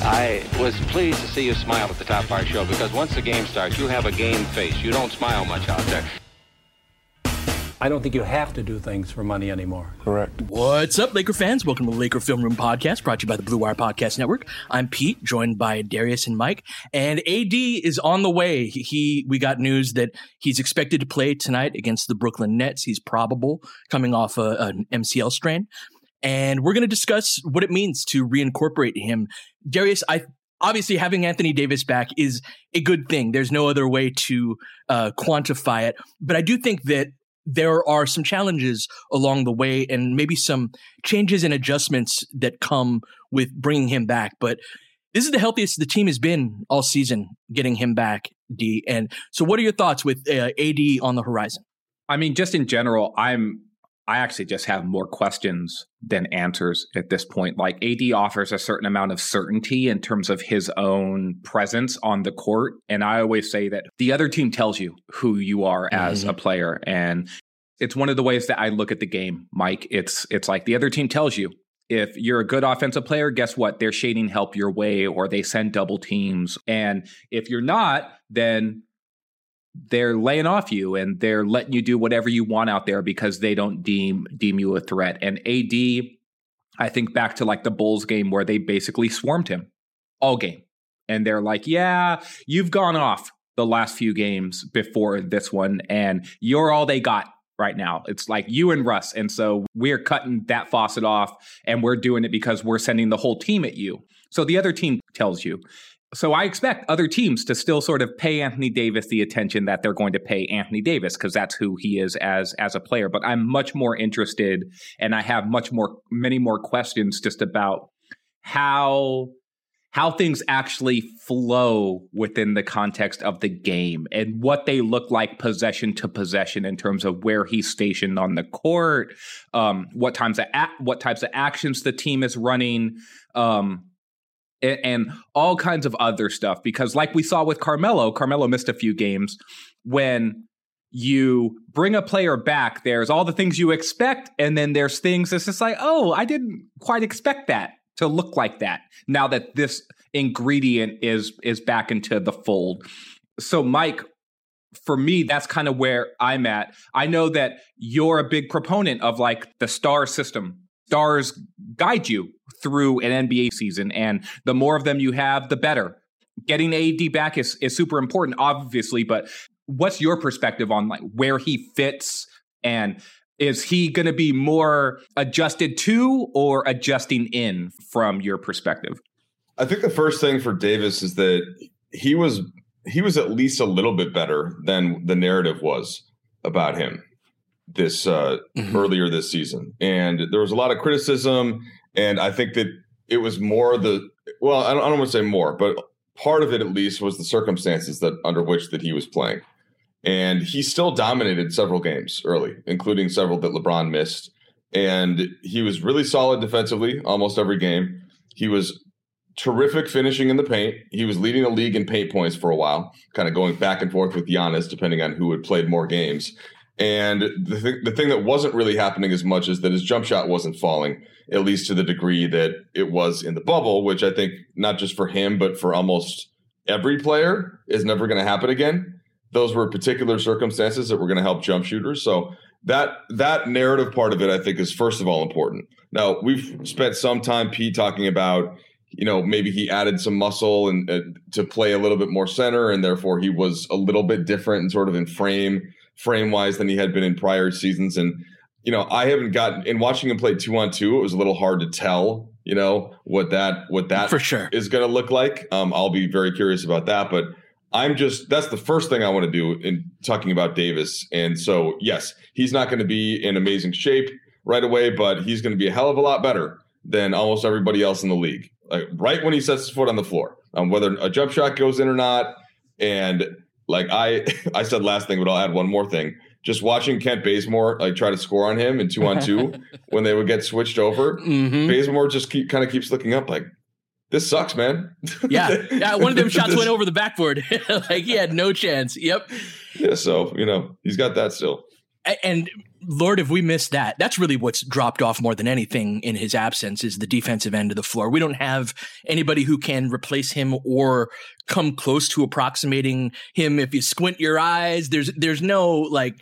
I was pleased to see you smile at the top of our show because once the game starts, you have a game face. You don't smile much out there. I don't think you have to do things for money anymore. Correct. What's up, Laker fans? Welcome to the Laker Film Room Podcast, brought to you by the Blue Wire Podcast Network. I'm Pete, joined by Darius and Mike, and AD is on the way. He, we got news that he's expected to play tonight against the Brooklyn Nets. He's probable coming off a, an MCL strain, and we're going to discuss what it means to reincorporate him. Darius, I obviously having Anthony Davis back is a good thing. There's no other way to uh, quantify it, but I do think that there are some challenges along the way and maybe some changes and adjustments that come with bringing him back. But this is the healthiest the team has been all season getting him back, D. And so, what are your thoughts with uh, AD on the horizon? I mean, just in general, I'm I actually just have more questions than answers at this point. Like AD offers a certain amount of certainty in terms of his own presence on the court. And I always say that the other team tells you who you are as mm-hmm. a player. And it's one of the ways that I look at the game, Mike. It's it's like the other team tells you if you're a good offensive player, guess what? They're shading help your way or they send double teams. And if you're not, then they're laying off you and they're letting you do whatever you want out there because they don't deem deem you a threat. And AD, I think back to like the Bulls game where they basically swarmed him all game. And they're like, "Yeah, you've gone off the last few games before this one and you're all they got right now. It's like you and Russ. And so we're cutting that faucet off and we're doing it because we're sending the whole team at you. So the other team tells you. So I expect other teams to still sort of pay Anthony Davis the attention that they're going to pay Anthony Davis because that's who he is as as a player. But I'm much more interested and I have much more many more questions just about how how things actually flow within the context of the game and what they look like possession to possession in terms of where he's stationed on the court, um, what times of what types of actions the team is running, um, and, all kinds of other stuff. Because like we saw with Carmelo, Carmelo missed a few games when you bring a player back, there's all the things you expect, and then there's things that's just like, oh, I didn't quite expect that to look like that now that this ingredient is is back into the fold. So Mike, for me that's kind of where I'm at. I know that you're a big proponent of like the star system. Stars guide you through an NBA season and the more of them you have the better. Getting AD back is is super important obviously, but what's your perspective on like where he fits and is he going to be more adjusted to or adjusting in from your perspective? I think the first thing for Davis is that he was he was at least a little bit better than the narrative was about him this uh, mm-hmm. earlier this season, and there was a lot of criticism, and I think that it was more the well, I don't, I don't want to say more, but part of it at least was the circumstances that under which that he was playing and he still dominated several games early, including several that LeBron missed. And he was really solid defensively almost every game. He was terrific finishing in the paint. He was leading the league in paint points for a while, kind of going back and forth with Giannis, depending on who had played more games. And the, th- the thing that wasn't really happening as much is that his jump shot wasn't falling, at least to the degree that it was in the bubble, which I think not just for him, but for almost every player is never going to happen again. Those were particular circumstances that were going to help jump shooters. So that that narrative part of it, I think, is first of all important. Now we've spent some time, Pete, talking about you know maybe he added some muscle and uh, to play a little bit more center, and therefore he was a little bit different and sort of in frame frame wise than he had been in prior seasons. And you know, I haven't gotten in watching him play two on two. It was a little hard to tell, you know, what that what that for sure is going to look like. Um, I'll be very curious about that, but. I'm just that's the first thing I want to do in talking about Davis. And so, yes, he's not going to be in amazing shape right away, but he's going to be a hell of a lot better than almost everybody else in the league. Like right when he sets his foot on the floor, um, whether a jump shot goes in or not. And like I, I said last thing, but I'll add one more thing. Just watching Kent Bazemore like try to score on him in two on two when they would get switched over, Mhm. Bazemore just keep kind of keeps looking up like, this sucks, man. Yeah, yeah. One of them shots went over the backboard. like he had no chance. Yep. Yeah, so you know he's got that still. And Lord, if we missed that, that's really what's dropped off more than anything in his absence is the defensive end of the floor. We don't have anybody who can replace him or come close to approximating him. If you squint your eyes, there's there's no like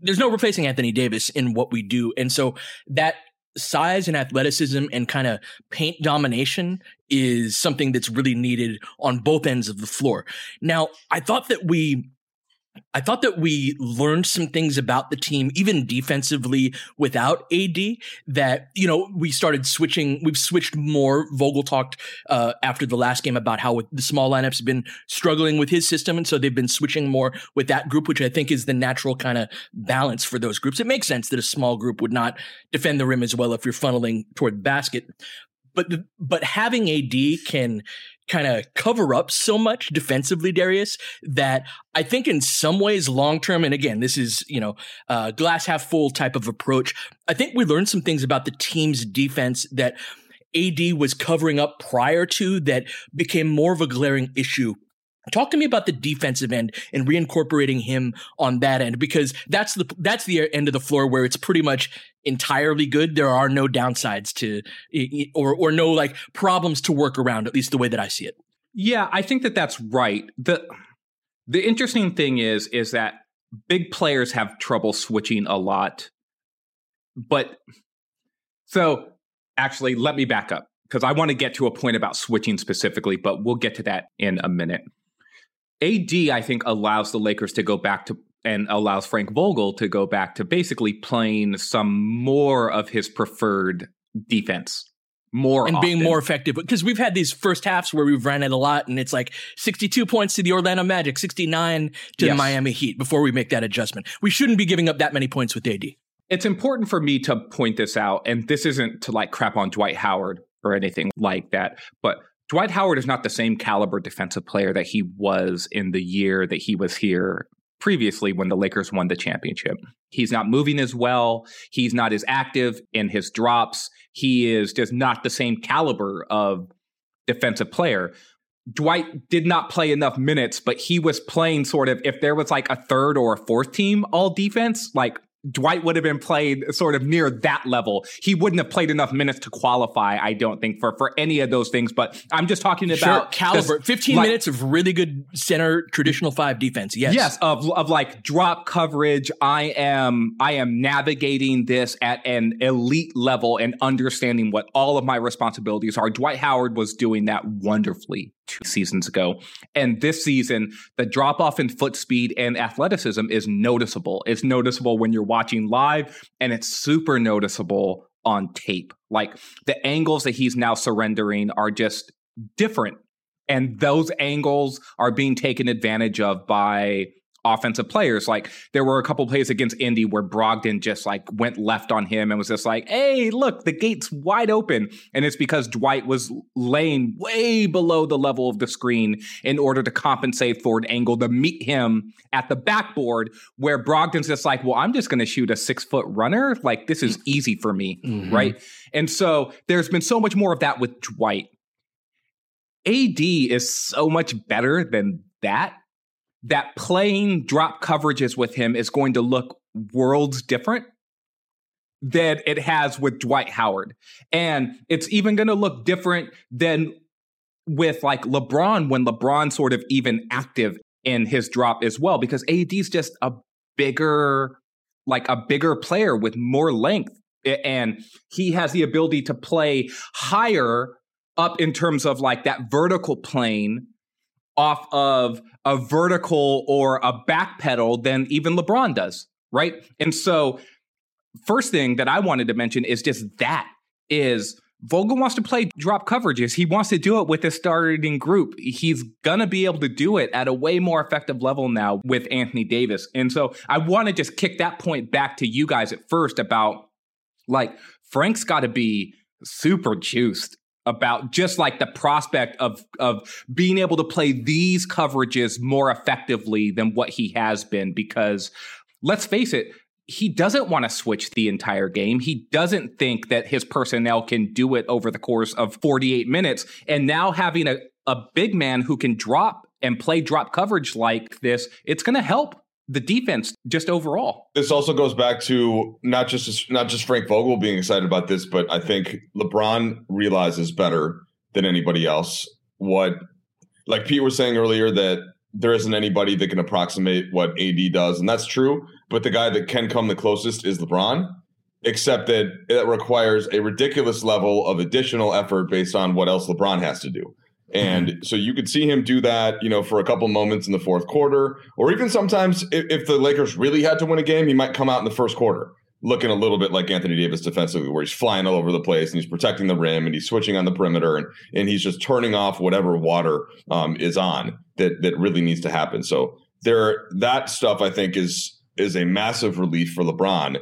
there's no replacing Anthony Davis in what we do. And so that size and athleticism and kind of paint domination is something that's really needed on both ends of the floor. Now, I thought that we I thought that we learned some things about the team, even defensively without AD, that, you know, we started switching, we've switched more. Vogel talked uh, after the last game about how the small lineups have been struggling with his system. And so they've been switching more with that group, which I think is the natural kind of balance for those groups. It makes sense that a small group would not defend the rim as well if you're funneling toward the basket. But, but having AD can kind of cover up so much defensively, Darius, that I think in some ways, long term, and again, this is, you know, uh, glass half full type of approach. I think we learned some things about the team's defense that AD was covering up prior to that became more of a glaring issue. Talk to me about the defensive end and reincorporating him on that end because that's the that's the end of the floor where it's pretty much entirely good. There are no downsides to or or no like problems to work around. At least the way that I see it. Yeah, I think that that's right. the The interesting thing is is that big players have trouble switching a lot, but so actually, let me back up because I want to get to a point about switching specifically, but we'll get to that in a minute. AD, I think, allows the Lakers to go back to and allows Frank Vogel to go back to basically playing some more of his preferred defense. More and being more effective because we've had these first halves where we've ran it a lot and it's like 62 points to the Orlando Magic, 69 to the Miami Heat before we make that adjustment. We shouldn't be giving up that many points with AD. it's important for me to point this out, and this isn't to like crap on Dwight Howard or anything like that, but Dwight Howard is not the same caliber defensive player that he was in the year that he was here previously when the Lakers won the championship. He's not moving as well. He's not as active in his drops. He is just not the same caliber of defensive player. Dwight did not play enough minutes, but he was playing sort of if there was like a third or a fourth team all defense, like Dwight would have been played sort of near that level. He wouldn't have played enough minutes to qualify, I don't think, for for any of those things. But I'm just talking Sure, about caliber. this, 15 like- minutes of really good center traditional five defense. Yes. Yes, of of like drop coverage. I am I am navigating this at an elite level and understanding what all of my responsibilities are. Dwight Howard was doing that wonderfully two seasons ago. And this season, the drop off in foot speed and athleticism is noticeable. It's noticeable when you're watching live and it's super noticeable on tape. Like the angles that he's now surrendering are just different and those angles are being taken advantage of by offensive players. Like there were a couple plays against Indy where Brogdon just like went left on him and was just like, "Hey, look, the gate's wide open." And it's because Dwight was laying way below the level of the screen in order to compensate for an angle to meet him at the backboard where Brogdon's just like, "Well, I'm just going to shoot a 6-foot runner. Like this is easy for me." Mhm. Right? And so there's been so much more of that with Dwight. AD is so much better than that. That playing drop coverages with him is going to look worlds different than it has with Dwight Howard. And it's even going to look different than with like LeBron when LeBron sort of even active in his drop as well, because AD's just a bigger, like a bigger player with more length. And he has the ability to play higher up in terms of like that vertical plane off of a vertical or a back pedal than even LeBron does. Right. And so, first thing that I wanted to mention is just that is Vogel wants to play drop coverages. He wants to do it with a starting group. He's going to be able to do it at a way more effective level now with Anthony Davis. And so I want to just kick that point back to you guys at first about like Frank's got to be super juiced about just like the prospect of of being able to play these coverages more effectively than what he has been because let's face it he doesn't want to switch the entire game. He doesn't think that his personnel can do it over the course of 48 minutes. And now having a, a big man who can drop and play drop coverage like this, it's going to help the defense just overall. This also goes back to not just not just Frank Vogel being excited about this, but I think LeBron realizes better than anybody else what like Pete was saying earlier that there isn't anybody that can approximate what AD does, and that's true. But the guy that can come the closest is LeBron, except that it requires a ridiculous level of additional effort based on what else LeBron has to do. And mm-hmm. so you could see him do that, you know, for a couple moments in the fourth quarter, or even sometimes if, if the Lakers really had to win a game, he might come out in the first quarter looking a little bit like Anthony Davis defensively, where he's flying all over the place and he's protecting the rim and he's switching on the perimeter and and he's just turning off whatever water um, is on that that really needs to happen. So there, that stuff I think is is a massive relief for LeBron,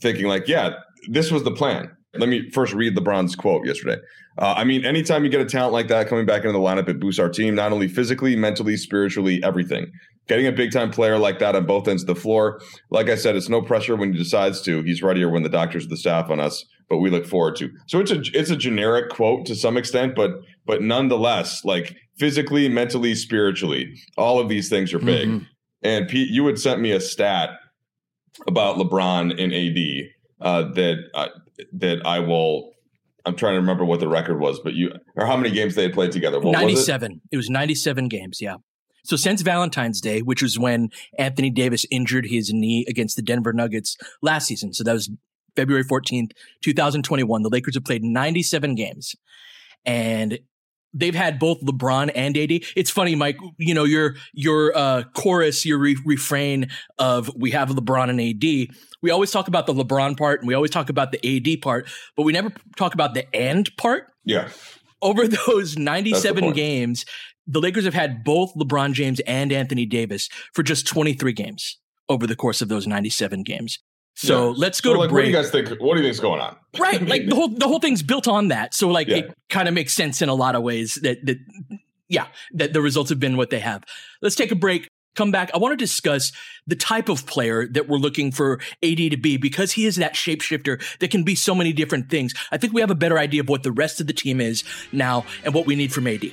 thinking like, yeah, this was the plan. Let me first read LeBron's quote yesterday. Uh, I mean, anytime you get a talent like that coming back into the lineup, it boosts our team, not only physically, mentally, spiritually, everything. Getting a big time player like that on both ends of the floor, like I said, it's no pressure when he decides to. He's ready or when the doctors the staff on us, but we look forward to. So it's a it's a generic quote to some extent, but but nonetheless, like physically, mentally, spiritually, all of these things are big. Mm-hmm. And Pete, you had sent me a stat about LeBron and AD uh, that uh, that I will. I'm trying to remember what the record was, but you or how many games they had played together. What 97. Was it? it was 97 games. Yeah. So since Valentine's Day, which was when Anthony Davis injured his knee against the Denver Nuggets last season, so that was February 14th, 2021, the Lakers have played 97 games. And they've had both LeBron and AD. It's funny, Mike. You know your your uh, chorus, your re- refrain of "We have LeBron and AD." We always talk about the LeBron part, and we always talk about the AD part, but we never talk about the "and" part. Yeah. Over those ninety-seven games, the Lakers have had both LeBron James and Anthony Davis for just twenty-three games over the course of those ninety-seven games. So yeah. let's go so, to like, break. What do you guys think? What do you think is going on? Right, like the whole the whole thing's built on that. So like yeah. it kind of makes sense in a lot of ways that that yeah that the results have been what they have. Let's take a break. Come back. I want to discuss the type of player that we're looking for AD to be because he is that shapeshifter that can be so many different things. I think we have a better idea of what the rest of the team is now and what we need from AD.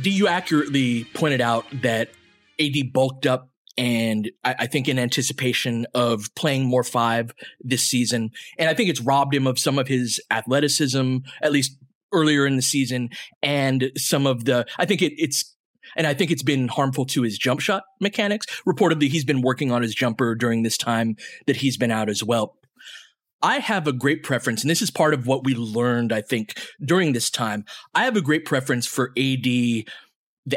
D, you accurately pointed out that AD bulked up and I, I, think in anticipation of playing more five this season. And I think it's robbed him of some of his athleticism, at least earlier in the season, and some of the, I think it, it's, and I think it's been harmful to his jump shot mechanics. Reportedly, he's been working on his jumper during this time that he's been out as well. I have a great preference, and this is part of what we learned, I think, during this time. I have a great preference for AD, the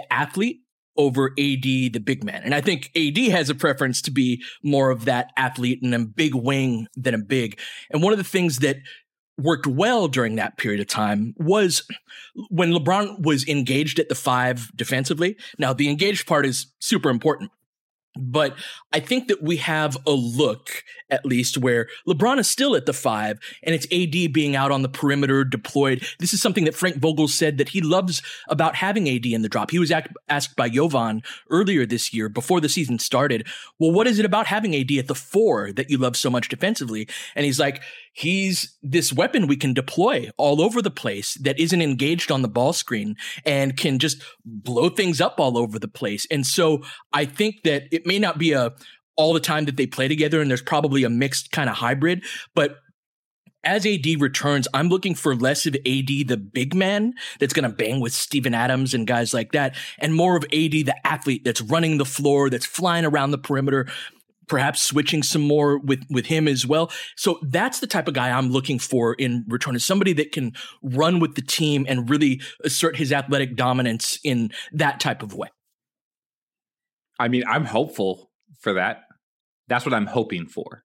athlete, over AD, the big man. And I think AD has a preference to be more of that athlete and a big wing than a big. And one of the things that worked well during that period of time was when LeBron was engaged at the five defensively. Now, the engaged part is super important but I think that we have a look, at least, where LeBron is still at the five and it's AD being out on the perimeter deployed. This is something that Frank Vogel said that he loves about having AD in the drop. He was asked by Jovan earlier this year before the season started, well, what is it about having AD at the four that you love so much defensively? And he's like, he's this weapon we can deploy all over the place that isn't engaged on the ball screen and can just blow things up all over the place. And so I think that it may not be a all the time that they play together and there's probably a mixed kind of hybrid, but as AD returns, I'm looking for less of AD, the big man that's going to bang with Steven Adams and guys like that, and more of AD, the athlete that's running the floor, that's flying around the perimeter, perhaps switching some more with with him as well. So that's the type of guy I'm looking for in return is somebody that can run with the team and really assert his athletic dominance in that type of way. I mean, I'm hopeful for that. That's what I'm hoping for.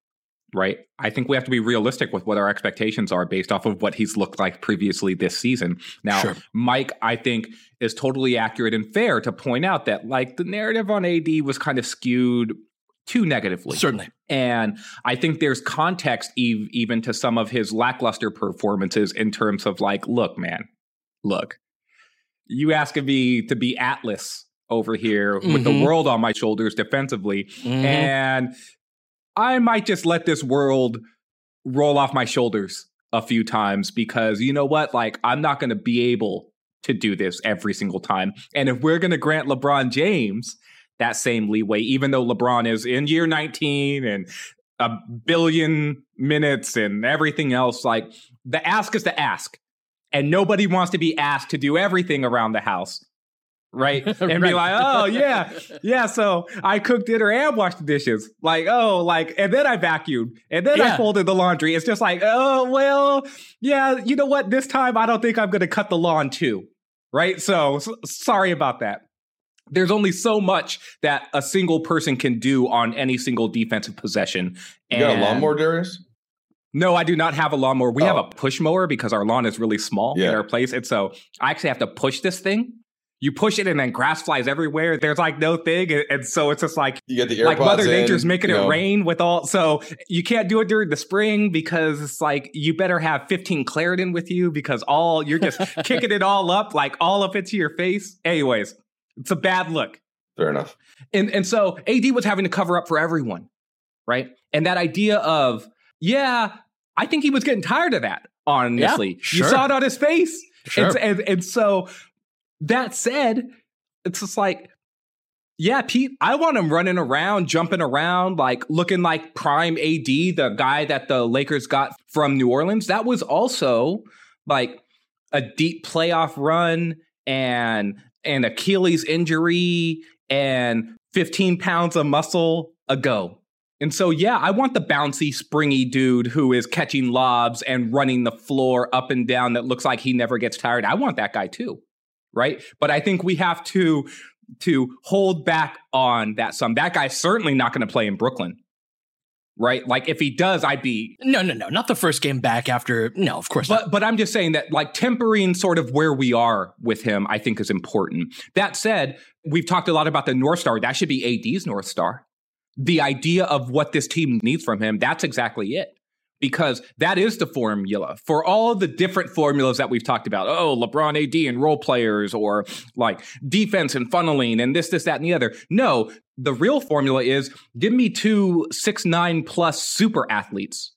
Right. I think we have to be realistic with what our expectations are based off of what he's looked like previously this season. Now, sure. Mike, I think, is totally accurate and fair to point out that, like, the narrative on AD was kind of skewed too negatively. Certainly. And I think there's context ev- even to some of his lackluster performances in terms of like, look, man, look, you asking me to be Atlas over here mm-hmm. with the mm-hmm. world on my shoulders defensively. Mm-hmm. And I might just let this world roll off my shoulders a few times because you know what? Like, I'm not going to be able to do this every single time. And if we're going to grant LeBron James that same leeway, even though LeBron is in year 19 and a billion minutes and everything else. Like the ask is the ask. And nobody wants to be asked to do everything around the house. Right. And right. be like, oh, yeah. Yeah. So I cooked dinner and washed the dishes. Like, oh, like, and then I vacuumed and then yeah. I folded the laundry. It's just like, oh, well, yeah, you know what? This time I don't think I'm going to cut the lawn too. Right. So, so sorry about that there's only so much that a single person can do on any single defensive possession. You got a lawnmower, Darius? No, I do not have a lawnmower. We oh. have a oh. push mower because our lawn is really small yeah. in our place. And so I actually have to push this thing. You push it and then grass flies everywhere. There's like no thing. And so it's just like, you get the like Mother in, Nature's making it know. rain with all. So you can't do it during the spring because it's like you better have 15 Claritin with you because all you're just kicking it all up, like all up into your face. Anyways, it's a bad look. Fair enough. And and so AD was having to cover up for everyone, right? And that idea of, yeah, I think he was getting tired of that, honestly. Yeah, sure. You saw it on his face. Sure. And, and, and so that said, it's just like, yeah, Pete, I want him running around, jumping around, like looking like prime AD, the guy that the Lakers got from New Orleans. That was also like a deep playoff run and an Achilles injury and 15 pounds of muscle ago. And so, yeah, I want the bouncy, springy dude who is catching lobs and running the floor up and down that looks like he never gets tired. I want that guy too, right? But I think we have to to hold back on that some. That guy's certainly not going to play in Brooklyn. Right? Like if he does, I'd be no, no, no, not the first game back after. No, of course but, not. But I'm just saying that like tempering sort of where we are with him, I think is important. That said, we've talked a lot about the North Star. That should be AD's North Star. The idea of what this team needs from him, that's exactly it. Because that is the formula for all the different formulas that we've talked about. Oh, LeBron AD and role players, or like defense and funneling, and this, this, that, and the other. No, the real formula is give me two six nine plus super athletes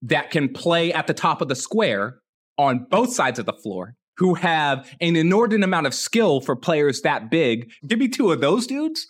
that can play at the top of the square on both sides of the floor who have an inordinate amount of skill for players that big. Give me two of those dudes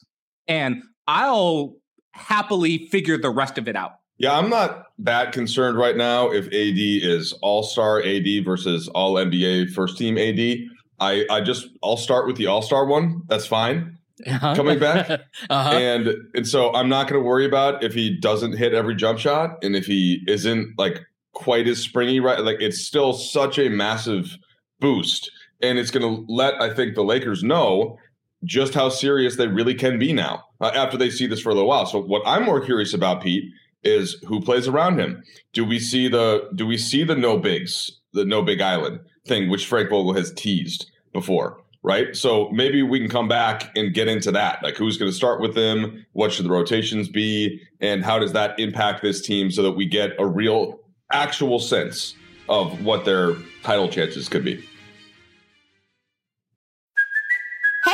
and I'll happily figure the rest of it out. Yeah, I'm not that concerned right now if AD is all star AD versus all NBA first team AD. I, I just I'll start with the all star one. That's fine. Uh-huh. Coming back. uh-huh. And and so I'm not gonna worry about if he doesn't hit every jump shot and if he isn't like quite as springy, right? Like it's still such a massive boost. And it's gonna let I think the Lakers know just how serious they really can be now uh, after they see this for a little while. So what I'm more curious about, Pete, is who plays around him. Do we see the do we see the no bigs, the no big island thing, which Frank Vogel has teased before? Right. So maybe we can come back and get into that. Like who's going to start with them? What should the rotations be? And how does that impact this team so that we get a real actual sense of what their title chances could be?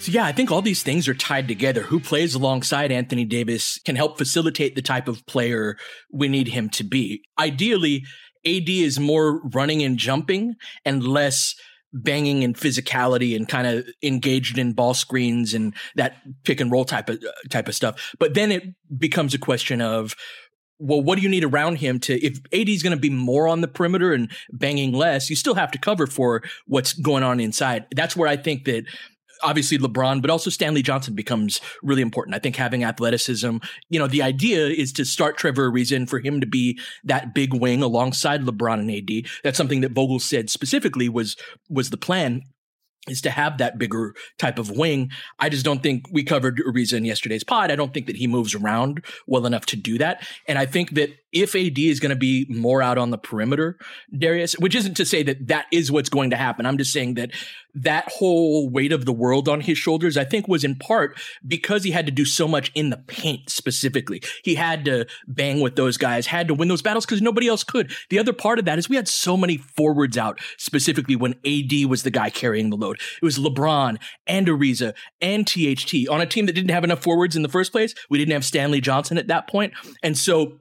So yeah, I think all these things are tied together. Who plays alongside Anthony Davis can help facilitate the type of player we need him to be. Ideally, AD is more running and jumping and less banging and physicality and kind of engaged in ball screens and that pick and roll type of uh, type of stuff. But then it becomes a question of well, what do you need around him to, if AD is going to be more on the perimeter and banging less, you still have to cover for what's going on inside. That's where I think that obviously LeBron, but also Stanley Johnson becomes really important. I think having athleticism, you know, the idea is to start Trevor Ariza for him to be that big wing alongside LeBron and AD. That's something that Vogel said specifically was was the plan is to have that bigger type of wing. I just don't think we covered Ariza in yesterday's pod. I don't think that he moves around well enough to do that. And I think that if AD is going to be more out on the perimeter, Darius, which isn't to say that that is what's going to happen. I'm just saying that that whole weight of the world on his shoulders, I think was in part because he had to do so much in the paint specifically. He had to bang with those guys, had to win those battles because nobody else could. The other part of that is we had so many forwards out specifically when AD was the guy carrying the load. It was LeBron and Ariza and THT on a team that didn't have enough forwards in the first place. We didn't have Stanley Johnson at that point. And so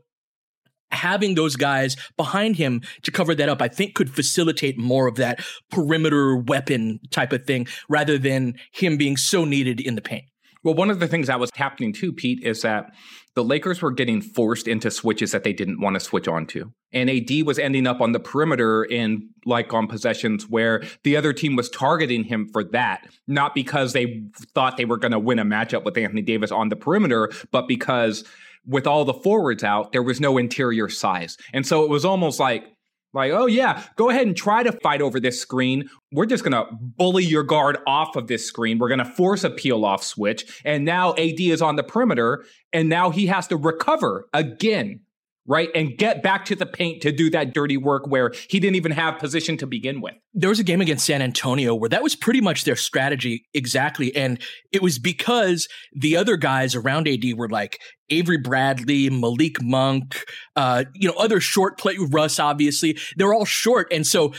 having those guys behind him to cover that up, I think could facilitate more of that perimeter weapon type of thing rather than him being so needed in the paint. Well, one of the things that was happening too, Pete, is that the Lakers were getting forced into switches that they didn't want to switch onto. And AD was ending up on the perimeter in like on possessions where the other team was targeting him for that, not because they thought they were going to win a matchup with Anthony Davis on the perimeter, but because with all the forwards out, there was no interior size. And so it was almost like, like, oh yeah, go ahead and try to fight over this screen. We're just gonna bully your guard off of this screen. We're gonna force a peel off switch. And now AD is on the perimeter, and now he has to recover again right? And get back to the paint to do that dirty work where he didn't even have position to begin with. There was a game against San Antonio where that was pretty much their strategy exactly. And it was because the other guys around AD were like Avery Bradley, Malik Monk, uh, you know, other short play, Russ, obviously. They're all short. And so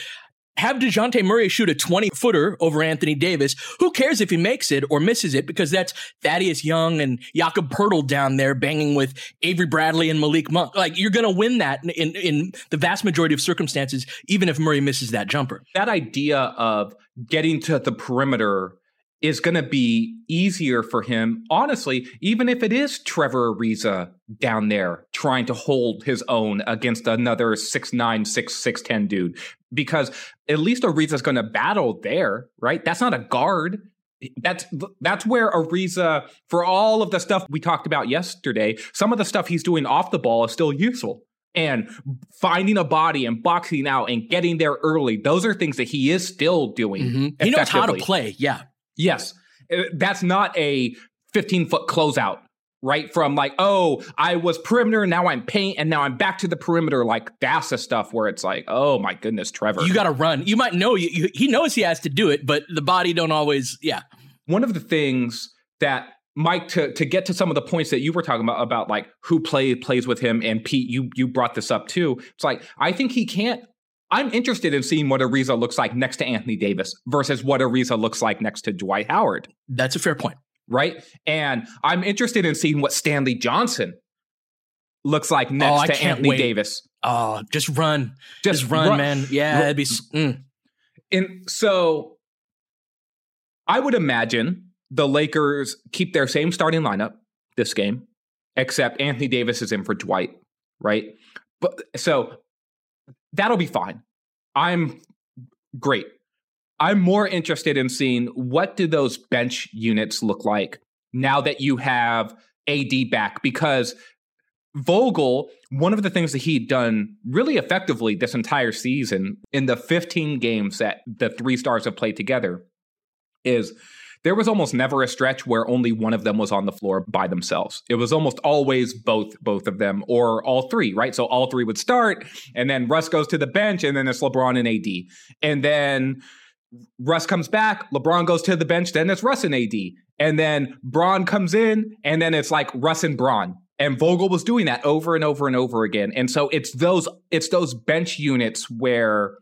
have DeJounte Murray shoot a 20 footer over Anthony Davis. Who cares if he makes it or misses it? Because that's Thaddeus Young and Jakob Poeltl down there banging with Avery Bradley and Malik Monk. Like you're going to win that in, in the vast majority of circumstances, even if Murray misses that jumper. That idea of getting to the perimeter is going to be easier for him, honestly, even if it is Trevor Ariza down there trying to hold his own against another 6'9, 6'6, 6'10 dude. Because at least Ariza's going to battle there, right? That's not a guard. That's that's where Ariza, for all of the stuff we talked about yesterday, some of the stuff he's doing off the ball is still useful. And finding a body and boxing out and getting there early, those are things that he is still doing. Mm-hmm. He knows how to play. Yeah. Yes. Uh, that's not a 15 foot closeout, right? From like, oh, I was perimeter, now I'm paint, and now I'm back to the perimeter. Like, that's the stuff where it's like, oh my goodness, Trevor. You got to run. You might know, you, you, he knows he has to do it, but the body don't always, yeah. One of the things that Mike, to to get to some of the points that you were talking about about like who play plays with him, and Pete, you you brought this up too. It's like I think he can't I'm interested in seeing what Ariza looks like next to Anthony Davis versus what Ariza looks like next to Dwight Howard. That's a fair point. Right? And I'm interested in seeing what Stanley Johnson looks like next oh, to Anthony wait. Davis. Oh, just run. Just, just run, run, man. Yeah, that'd be. Mm. And so I would imagine the Lakers keep their same starting lineup this game, except Anthony Davis is in for Dwight, right? But so that'll be fine. I'm great. I'm more interested in seeing what do those bench units look like now that you have AD back because Vogel, one of the things that he'd done really effectively this entire season in the 15 games that the three stars have played together is there was almost never a stretch where only one of them was on the floor by themselves. It was almost always both both of them or all three, right? So all three would start and then Russ goes to the bench and then it's LeBron and AD. And then Russ comes back, LeBron goes to the bench, then it's Russ and AD. And then Bron comes in and then it's like Russ and Bron. And Vogel was doing that over and over and over again. And so it's those it's those bench units where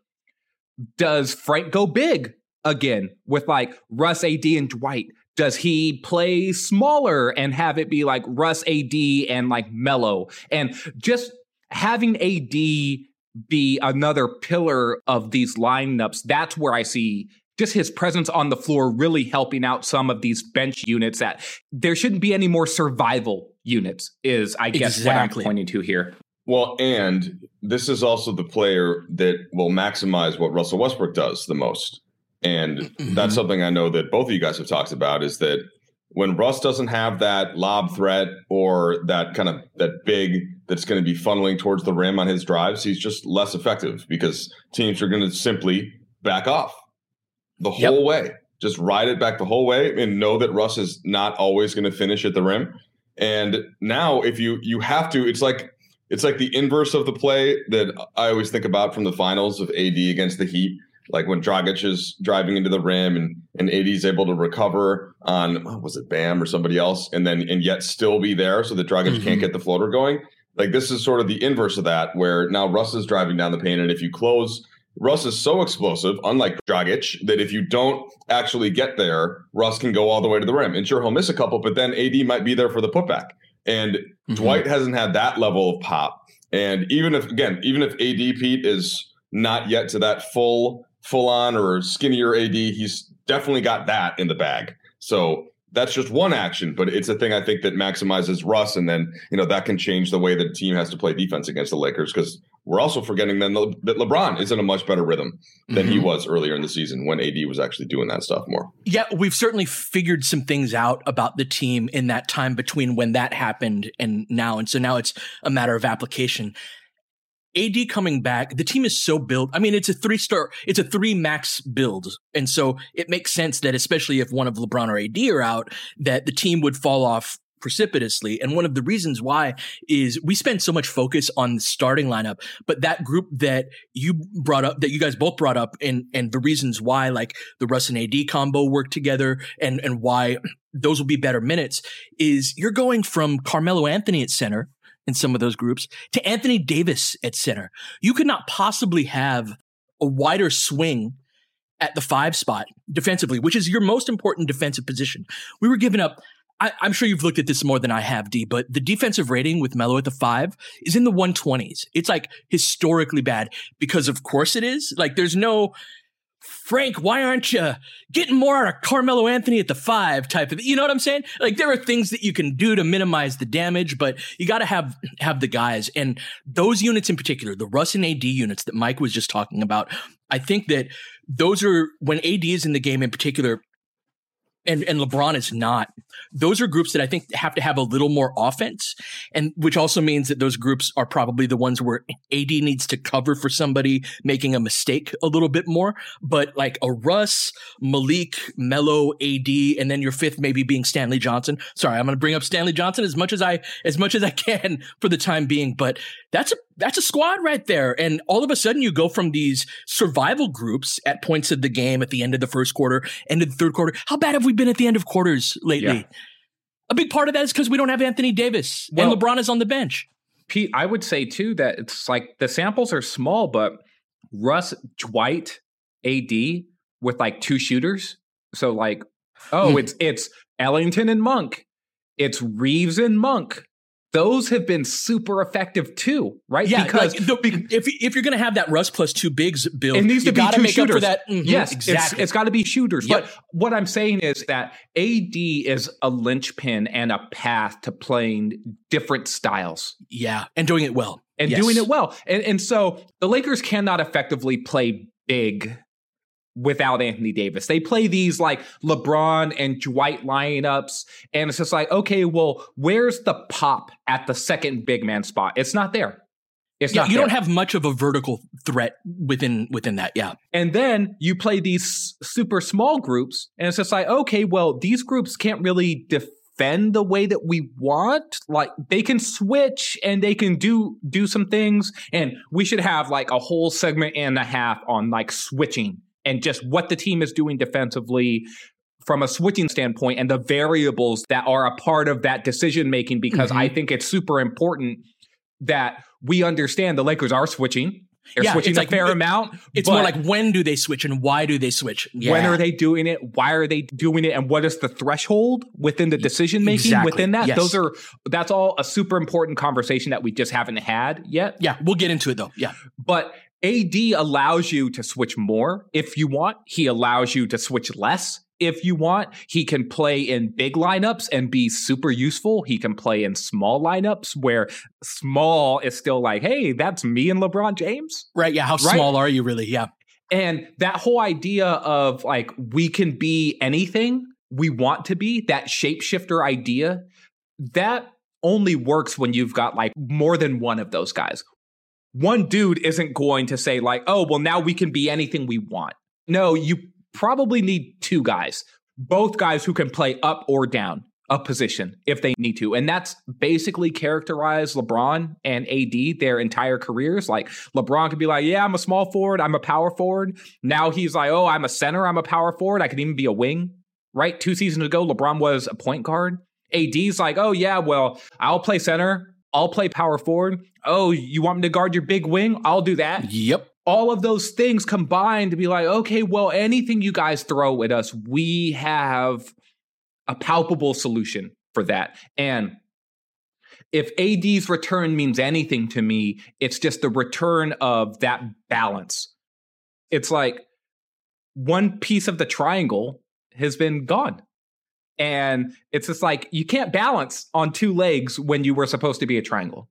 does Frank go big again with like Russ AD and Dwight? Does he play smaller and have it be like Russ AD and like Melo? And just having AD be another pillar of these lineups, that's where I see just his presence on the floor really helping out some of these bench units that there shouldn't be any more survival units, is I guess exactly. what I'm pointing to here. Well, and this is also the player that will maximize what Russell Westbrook does the most. And mm-hmm. that's something I know that both of you guys have talked about is that when Russ doesn't have that lob threat or that kind of that big that's going to be funneling towards the rim on his drives, he's just less effective because teams are going to simply back off the whole yep. way. Just ride it back the whole way and know that Russ is not always going to finish at the rim. And now if you you have to, it's like it's like the inverse of the play that I always think about from the finals of AD against the Heat like when Dragic is driving into the rim and and AD is able to recover on oh, was it Bam or somebody else, and then and yet still be there so that Dragic mm-hmm. can't get the floater going. Like this is sort of the inverse of that, where now Russ is driving down the paint, and if you close, Russ is so explosive, unlike Dragic, that if you don't actually get there, Russ can go all the way to the rim. And sure, he'll miss a couple, but then AD might be there for the putback. And mm-hmm. Dwight hasn't had that level of pop. And even if again, even if AD Pete is not yet to that full full on or skinnier AD. He's definitely got that in the bag. So that's just one action, but it's a thing I think that maximizes Russ, and then you know that can change the way the team has to play defense against the Lakers because we're also forgetting then that LeBron is in a much better rhythm than mm-hmm. he was earlier in the season when AD was actually doing that stuff more. Yeah, we've certainly figured some things out about the team in that time between when that happened and now, and so now it's a matter of application. AD coming back, the team is so built. I mean, it's a three star, it's a three max build. And so it makes sense that, especially if one of LeBron or AD are out, that the team would fall off precipitously. And one of the reasons why is we spend so much focus on the starting lineup, but that group that you brought up, that you guys both brought up and, and the reasons why like the Russ and AD combo work together and, and why those will be better minutes is you're going from Carmelo Anthony at center in some of those groups to Anthony Davis at center. You could not possibly have a wider swing at the five spot defensively, which is your most important defensive position. We were giving up. I, am sure you've looked at this more than I have, D, but the defensive rating with Melo at the five is in the 120s. It's like historically bad because, of course, it is. Like, there's no Frank, why aren't you getting more out of Carmelo Anthony at the five type of, you know what I'm saying? Like there are things that you can do to minimize the damage, but you got to have, have the guys and those units in particular, the Russ and AD units that Mike was just talking about. I think that those are when AD is in the game in particular, and, and LeBron is not. Those are groups that I think have to have a little more offense, and which also means that those groups are probably the ones where AD needs to cover for somebody making a mistake a little bit more. But like a Russ, Malik, Melo, AD, and then your fifth maybe being Stanley Johnson. Sorry, I'm going to bring up Stanley Johnson as much as I as much as I can for the time being, but that's a that's a squad right there. And all of a sudden you go from these survival groups at points of the game at the end of the first quarter, end of the third quarter. How bad have we been at the end of quarters lately? Yeah. A big part of that is because we don't have Anthony Davis well, and LeBron is on the bench. Pete, I would say too that it's like the samples are small, but Russ, Dwight, AD with like two shooters. So like, oh, hmm. it's it's Ellington and Monk. It's Reaves and Monk those have been super effective too, right? Yeah, because like the, if if you're going to have that Russ plus two bigs build, it needs to be two make shooters. that. Mm-hmm, yes, exactly. it's, it's got to be shooters. Yep. But what I'm saying is that AD is a linchpin and a path to playing different styles. Yeah, and doing it well, and yes. doing it well, and and so the Lakers cannot effectively play big without Anthony Davis. They play these like LeBron and Dwight lineups, and it's just like, okay, well, where's the pop at the second big man spot? It's not there. It's yeah, not you there. don't have much of a vertical threat within within that, yeah. And then you play these super small groups, and it's just like, okay, well, these groups can't really defend the way that we want. Like they can switch and they can do do some things, and we should have like a whole segment and a half on like switching and just what the team is doing defensively from a switching standpoint and the variables that are a part of that decision making because mm-hmm. I think it's super important that we understand the Lakers are switching. They're yeah, switching a like, fair it, amount. It's more like when do they switch and why do they switch? Yeah. When are they doing it? Why are they doing it? And what is the threshold within the decision making exactly. within that? Yes. Those are that's all a super important conversation that we just haven't had yet. Yeah, we'll get into it though. Yeah. But AD allows you to switch more if you want. He allows you to switch less if you want. He can play in big lineups and be super useful. He can play in small lineups where small is still like, hey, that's me and LeBron James. Right. Yeah. How right? small are you really? Yeah. And that whole idea of like, we can be anything we want to be, that shapeshifter idea, that only works when you've got like more than one of those guys one dude isn't going to say like, "Oh, well now we can be anything we want." No, you probably need two guys, both guys who can play up or down a position if they need to. And that's basically characterized LeBron and AD their entire careers. Like LeBron could be like, yeah, I'm a small forward, I'm a power forward. Now he's like, oh, I'm a center, I'm a power forward, I could even be a wing. Right? Two seasons ago, LeBron was a point guard. AD's like, oh, yeah, well, I'll play center. I'll play power forward. Oh, you want me to guard your big wing? I'll do that. Yep. All of those things combined to be like, okay, well, anything you guys throw at us, we have a palpable solution for that. And if AD's return means anything to me, it's just the return of that balance. It's like one piece of the triangle has been gone. And it's just like you can't balance on two legs when you were supposed to be a triangle.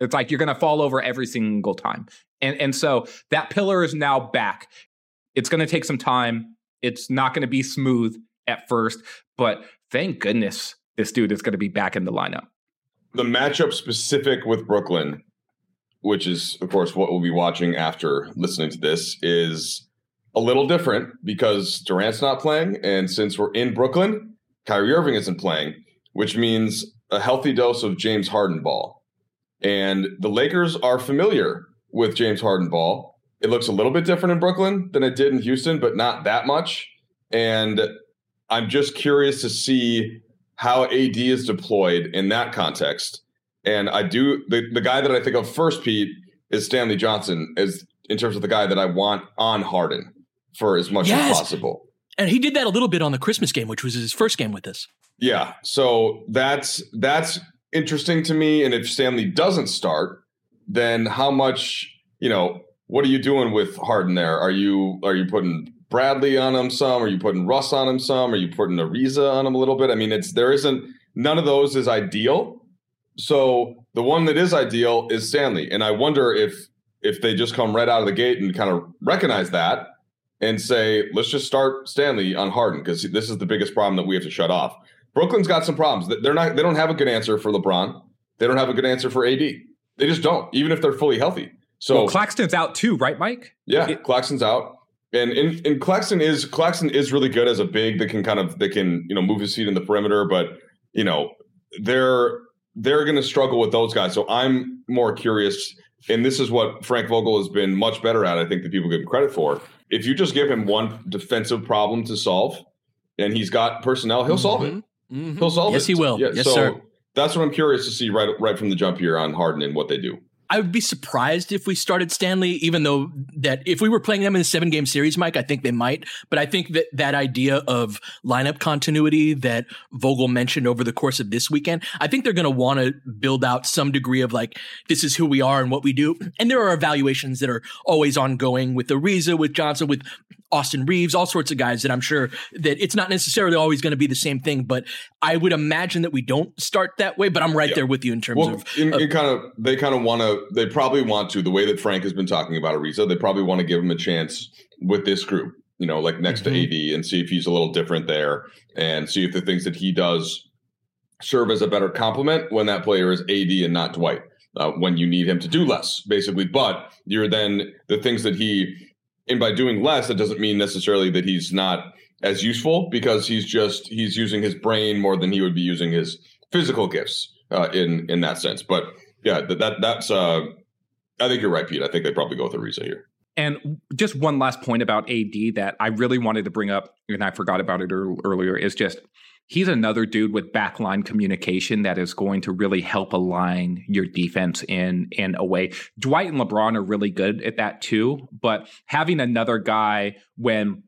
It's like you're going to fall over every single time. And and so that pillar is now back. It's going to take some time. It's not going to be smooth at first, but thank goodness this dude is going to be back in the lineup. The matchup specific with Brooklyn, which is of course what we'll be watching after listening to this, is a little different because Durant's not playing, and since we're in Brooklyn, Kyrie Irving isn't playing, which means a healthy dose of James Harden ball. And the Lakers are familiar with James Harden ball. It looks a little bit different in Brooklyn than it did in Houston, but not that much. And I'm just curious to see how AD is deployed in that context. And I do the, the guy that I think of first, Pete, is Stanley Johnson, as in terms of the guy that I want on Harden for as much yes. as possible. And he did that a little bit on the Christmas game, which was his first game with us. Yeah. So that's that's interesting to me. And if Stanley doesn't start, then how much, you know, what are you doing with Harden there? Are you are you putting Bradley on him some? Are you putting Russ on him some? Are you putting Ariza on him a little bit? I mean, it's there isn't none of those is ideal. So the one that is ideal is Stanley, and I wonder if if they just come right out of the gate and kind of recognize that and say, let's just start Stanley on Harden because this is the biggest problem that we have to shut off. Brooklyn's got some problems. They're not. They don't have a good answer for LeBron. They don't have a good answer for AD. They just don't, even if they're fully healthy. So well, Claxton's out too, right, Mike? Yeah, Claxton's out. And, and and Claxton is Claxton is really good as a big that can kind of that can you know move his feet in the perimeter, but you know they're they're going to struggle with those guys. So I'm more curious, and this is what Frank Vogel has been much better at. I think that people give him credit for. If you just give him one defensive problem to solve, and he's got personnel, he'll solve it. Mhm. He'll solve Yes, it. he will. Yeah, Yes, so sir. That's what I'm curious to see right right from the jump here on Harden and what they do. I would be surprised if we started Stanley, even though that if we were playing them in a seven game series, Mike, I think they might. But I think that that idea of lineup continuity that Vogel mentioned over the course of this weekend, I think they're going to want to build out some degree of like, this is who we are and what we do. And there are evaluations that are always ongoing with Ariza, with Johnson, with Austin Reaves, all sorts of guys that I'm sure that it's not necessarily always going to be the same thing, but I would imagine that we don't start that way. But I'm right Yeah. there with you in terms Well, of, in, of in kind of they kind of want to. They probably want to the way that Frank has been talking about Ariza. They probably want to give him a chance with this group. You know, like next Mhm. to AD, and see if he's a little different there, and see if the things that he does serve as a better complement when that player is AD and not Dwight. Uh, when you need him to do less, basically. But you're then the things that he, and by doing less, that doesn't mean necessarily that he's not as useful because he's just he's using his brain more than he would be using his physical gifts uh, in in that sense. But yeah, that, that that's uh, I think you're right, Pete. I think they probably go with Ariza here. And just one last point about AD that I really wanted to bring up, and I forgot about it earlier, is just he's another dude with backline communication that is going to really help align your defense in in a way. Dwight and LeBron are really good at that too, but having another guy when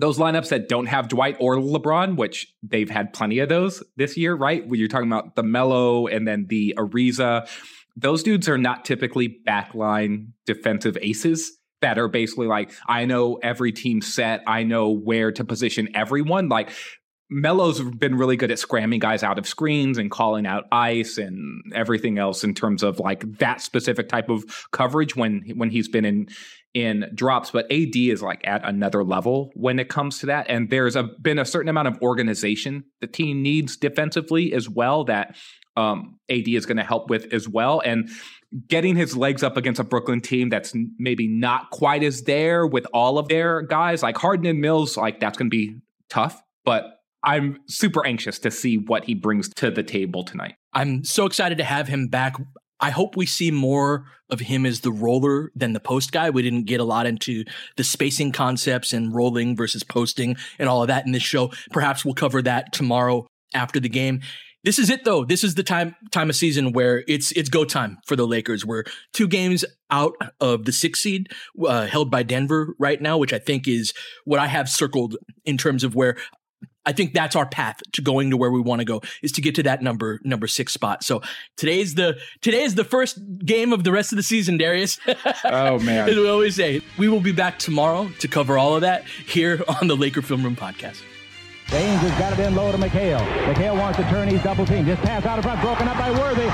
those lineups that don't have Dwight or LeBron, which they've had plenty of those this year, right? When you're talking about the Melo and then the Ariza, those dudes are not typically backline defensive aces that are basically like, I know every team set, I know where to position everyone. Like Melo's been really good at scramming guys out of screens and calling out ice and everything else in terms of like that specific type of coverage when when he's been in in drops but AD is like at another level when it comes to that and there's a been a certain amount of organization the team needs defensively as well that um, AD is going to help with as well and getting his legs up against a Brooklyn team that's maybe not quite as there with all of their guys like Harden and Mills like that's going to be tough but I'm super anxious to see what he brings to the table tonight. I'm so excited to have him back. I hope we see more of him as the roller than the post guy. We didn't get a lot into the spacing concepts and rolling versus posting and all of that in this show. Perhaps we'll cover that tomorrow after the game. This is it though. This is the time time of season where it's it's go time for the Lakers. We're two games out of the six seed uh, held by Denver right now, which I think is what I have circled in terms of where I think that's our path to going to where we want to go is to get to that number number six spot. So today's the today is the first game of the rest of the season, Darius. Oh, man. as we always say, we will be back tomorrow to cover all of that here on the Laker Film Room podcast. James has got it in low to McHale. McHale wants to turn. He's double team. Just pass out in front. Broken up by Worthy.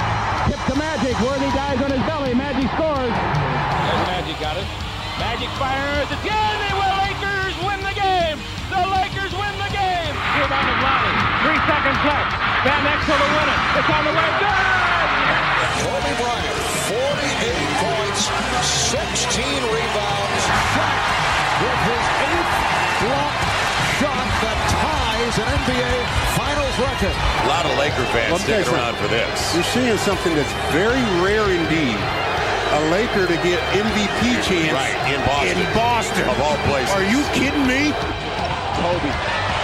Tip to Magic. Worthy dies on his belly. Magic scores. There's Magic got it. Magic fires. It's good. Three seconds left. Van Exel to win it. It's on the way. Good. Kobe Bryant, 48 points, 16 rebounds. Shaq with his eighth block shot that ties an NBA Finals record. A lot of Laker fans Let me you sticking around for something. this. You're seeing something that's very rare indeed. A Laker to get MVP chance Right, in Boston. In Boston. Of all places. Are you kidding me? Kobe,